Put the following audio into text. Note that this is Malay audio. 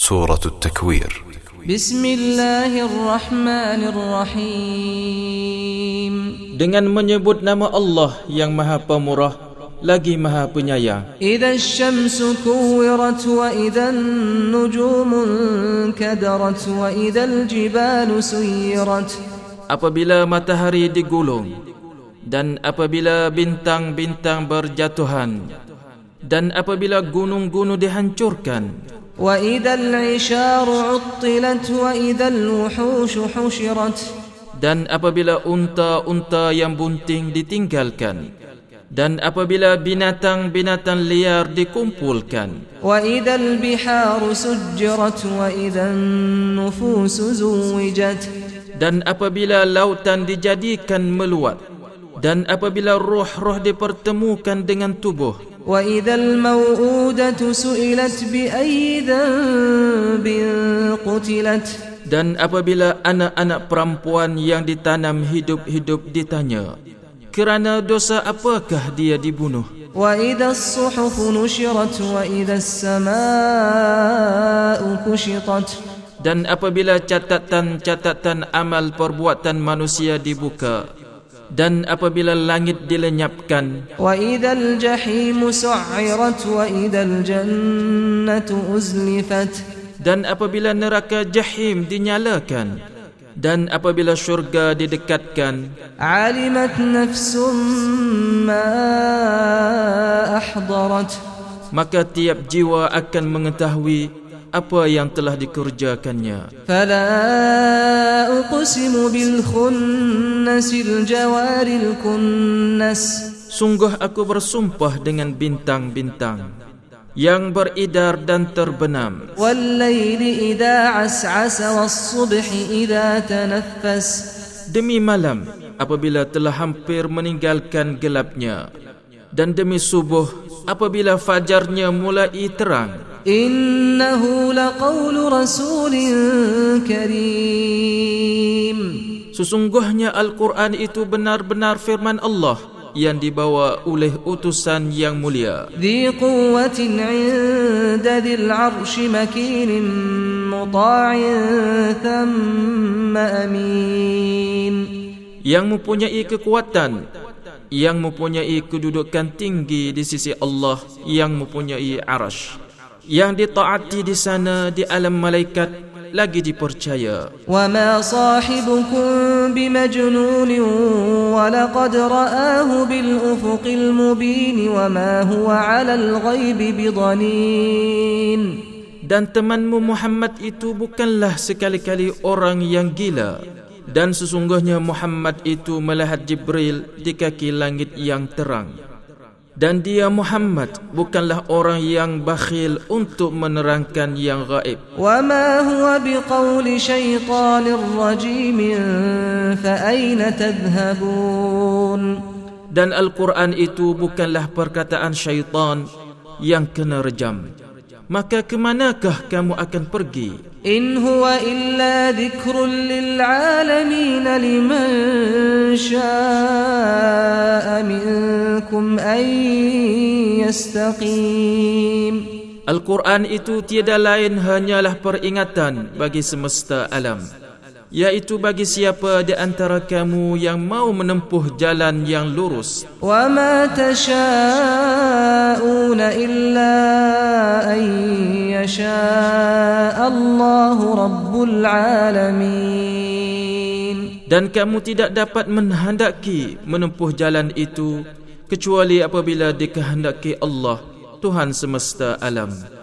سورة التكوير بسم الله الرحمن الرحيم dengan menyebut nama Allah yang Maha Pemurah lagi Maha Penyayang. إذا الشمس كورت وإذا النجوم انكدرت وإذا الجبال سيرت Apabila matahari digulung dan apabila bintang-bintang berjatuhan dan apabila gunung-gunung dihancurkan dan apabila unta-unta yang bunting ditinggalkan dan apabila binatang-binatang liar dikumpulkan dan apabila lautan dijadikan meluat dan apabila roh-roh dipertemukan dengan tubuh وإذا الموءودة سئلت بأي ذنب قتلت dan apabila anak-anak perempuan yang ditanam hidup-hidup ditanya kerana dosa apakah dia dibunuh وإذا الصحف نشرت وإذا السماء كشطت dan apabila catatan-catatan amal perbuatan manusia dibuka dan apabila langit dilenyapkan wa idzal jahim su'irat wa idzal jannatu uzlifat. dan apabila neraka jahim dinyalakan dan apabila syurga didekatkan alimat nafsum ma ahdarat. maka tiap jiwa akan mengetahui apa yang telah dikerjakannya. Fala uqsimu bil khunnasil jawaril kunnas. Sungguh aku bersumpah dengan bintang-bintang yang beredar dan terbenam. Wallaili idza as'asa was-subhi idza tanaffas. Demi malam apabila telah hampir meninggalkan gelapnya dan demi subuh apabila fajarnya mulai terang. إنه لقول رسول كريم sesungguhnya Al-Quran itu benar-benar firman Allah yang dibawa oleh utusan yang mulia ذي قوة عند ذي العرش مكين مطاع ثم أمين yang mempunyai kekuatan yang mempunyai kedudukan tinggi di sisi Allah yang mempunyai arash yang ditaati di sana di alam malaikat lagi dipercaya. Wa ma sahibukum bimajnun wa laqad ra'ahu bil ufuqil mubin wa ma huwa 'ala al bidanin. Dan temanmu Muhammad itu bukanlah sekali-kali orang yang gila. Dan sesungguhnya Muhammad itu melihat Jibril di kaki langit yang terang dan dia Muhammad bukanlah orang yang bakhil untuk menerangkan yang gaib. Wa ma huwa biqauli syaitanir rajim fa ayna tadhhabun. Dan Al-Quran itu bukanlah perkataan syaitan yang kena rejam maka kemanakah kamu akan pergi? In huwa illa dhikrun lil alamin liman syaa'a minkum an yastaqim. Al-Quran itu tiada lain hanyalah peringatan bagi semesta alam yaitu bagi siapa di antara kamu yang mau menempuh jalan yang lurus. Wa ma tasha'una illa an yasha Allah rabbul alamin. Dan kamu tidak dapat menghendaki menempuh jalan itu kecuali apabila dikehendaki Allah Tuhan semesta alam.